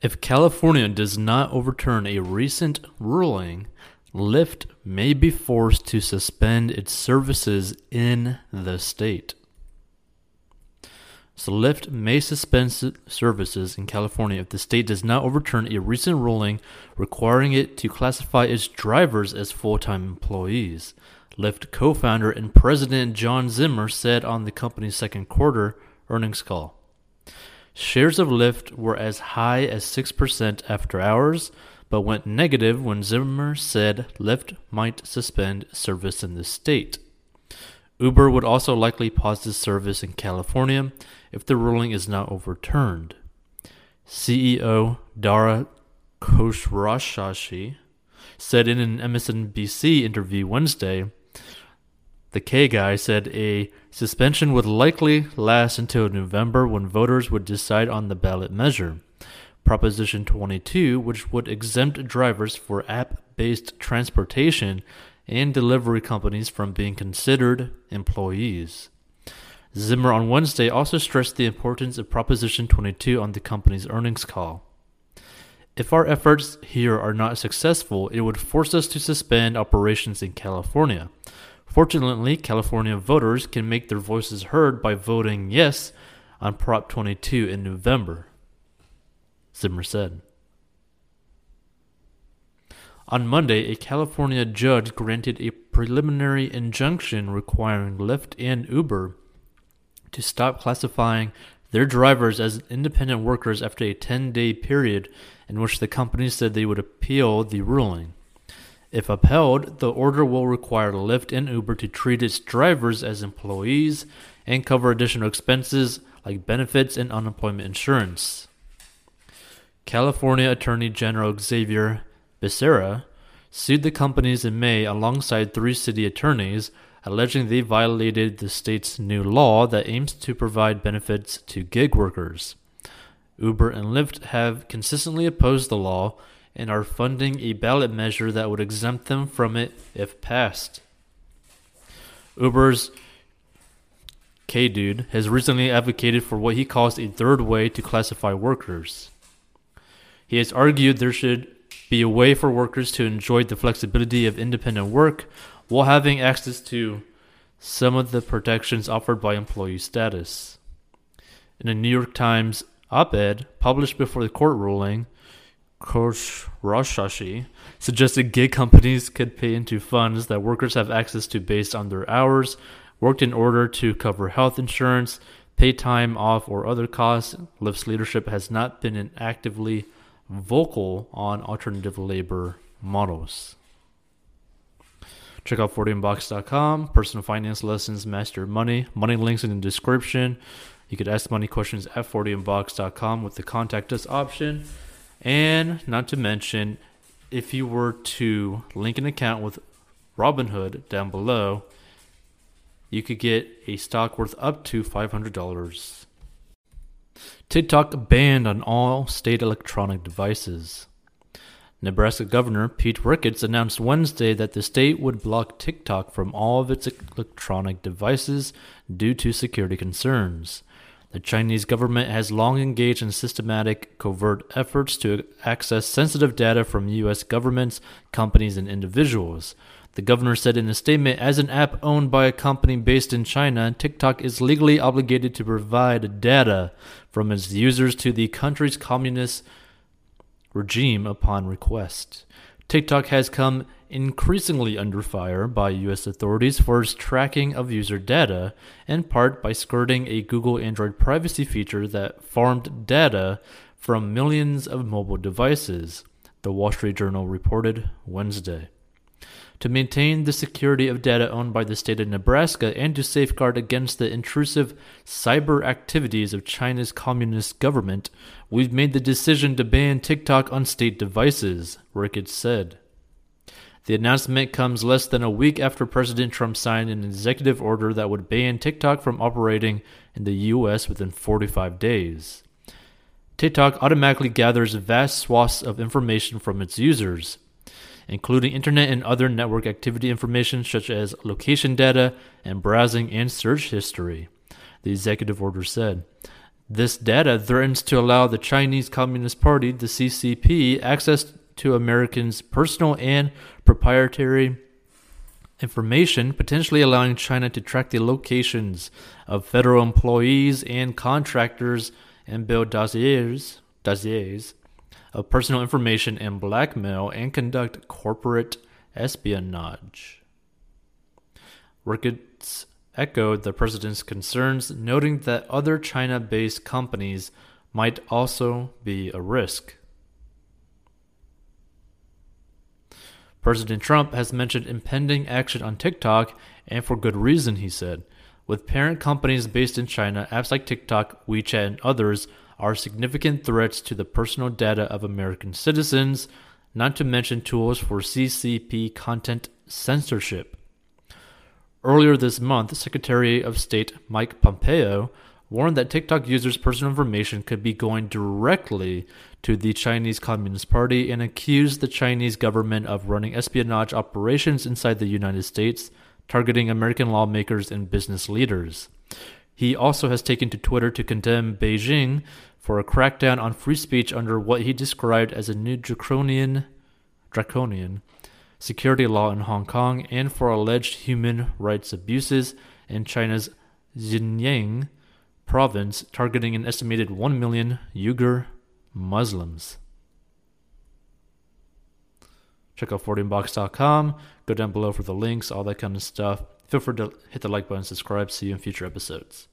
If California does not overturn a recent ruling, Lyft may be forced to suspend its services in the state. So Lyft may suspend services in California if the state does not overturn a recent ruling requiring it to classify its drivers as full-time employees. Lyft co-founder and president John Zimmer said on the company's second quarter earnings call. Shares of Lyft were as high as 6% after hours, but went negative when Zimmer said Lyft might suspend service in the state. Uber would also likely pause its service in California if the ruling is not overturned. CEO Dara Khosrowshahi said in an MSNBC interview Wednesday, the K guy said a suspension would likely last until November when voters would decide on the ballot measure. Proposition 22, which would exempt drivers for app based transportation and delivery companies from being considered employees. Zimmer on Wednesday also stressed the importance of Proposition 22 on the company's earnings call. If our efforts here are not successful, it would force us to suspend operations in California. Fortunately, California voters can make their voices heard by voting yes on Prop 22 in November. Zimmer said. On Monday, a California judge granted a preliminary injunction requiring Lyft and Uber to stop classifying their drivers as independent workers after a 10 day period in which the company said they would appeal the ruling. If upheld, the order will require Lyft and Uber to treat its drivers as employees and cover additional expenses like benefits and unemployment insurance. California Attorney General Xavier Becerra sued the companies in May alongside three city attorneys, alleging they violated the state's new law that aims to provide benefits to gig workers. Uber and Lyft have consistently opposed the law and are funding a ballot measure that would exempt them from it if passed. Uber's K Dude has recently advocated for what he calls a third way to classify workers. He has argued there should be a way for workers to enjoy the flexibility of independent work while having access to some of the protections offered by employee status. In a New York Times op ed published before the court ruling, Khosrowshahi suggested gig companies could pay into funds that workers have access to based on their hours worked in order to cover health insurance, pay time off, or other costs. Lyft's leadership has not been actively vocal on alternative labor models. Check out 40inbox.com, personal finance lessons, master money. Money links in the description. You could ask money questions at 40inbox.com with the contact us option. And not to mention, if you were to link an account with Robinhood down below, you could get a stock worth up to $500. TikTok banned on all state electronic devices. Nebraska Governor Pete Ricketts announced Wednesday that the state would block TikTok from all of its electronic devices due to security concerns. The Chinese government has long engaged in systematic, covert efforts to access sensitive data from U.S. governments, companies, and individuals. The governor said in a statement As an app owned by a company based in China, TikTok is legally obligated to provide data from its users to the country's communist regime upon request. TikTok has come increasingly under fire by U.S. authorities for its tracking of user data, in part by skirting a Google Android privacy feature that farmed data from millions of mobile devices, the Wall Street Journal reported Wednesday to maintain the security of data owned by the state of Nebraska and to safeguard against the intrusive cyber activities of China's communist government, we've made the decision to ban TikTok on state devices, Ricketts said. The announcement comes less than a week after President Trump signed an executive order that would ban TikTok from operating in the U.S. within 45 days. TikTok automatically gathers vast swaths of information from its users, including internet and other network activity information such as location data and browsing and search history, the executive order said. This data threatens to allow the Chinese Communist Party, the CCP, access to Americans' personal and proprietary information, potentially allowing China to track the locations of federal employees and contractors and build dossiers, dossiers of personal information and blackmail and conduct corporate espionage. Ricketts echoed the president's concerns, noting that other China based companies might also be a risk. President Trump has mentioned impending action on TikTok, and for good reason, he said. With parent companies based in China, apps like TikTok, WeChat, and others are significant threats to the personal data of American citizens, not to mention tools for CCP content censorship. Earlier this month, Secretary of State Mike Pompeo warned that TikTok users' personal information could be going directly to the Chinese Communist Party and accused the Chinese government of running espionage operations inside the United States, targeting American lawmakers and business leaders. He also has taken to Twitter to condemn Beijing for a crackdown on free speech under what he described as a new draconian, draconian security law in Hong Kong and for alleged human rights abuses in China's Xinjiang province, targeting an estimated 1 million Uyghur Muslims. Check out 14box.com. Go down below for the links, all that kind of stuff. Feel free to hit the like button, subscribe. See you in future episodes.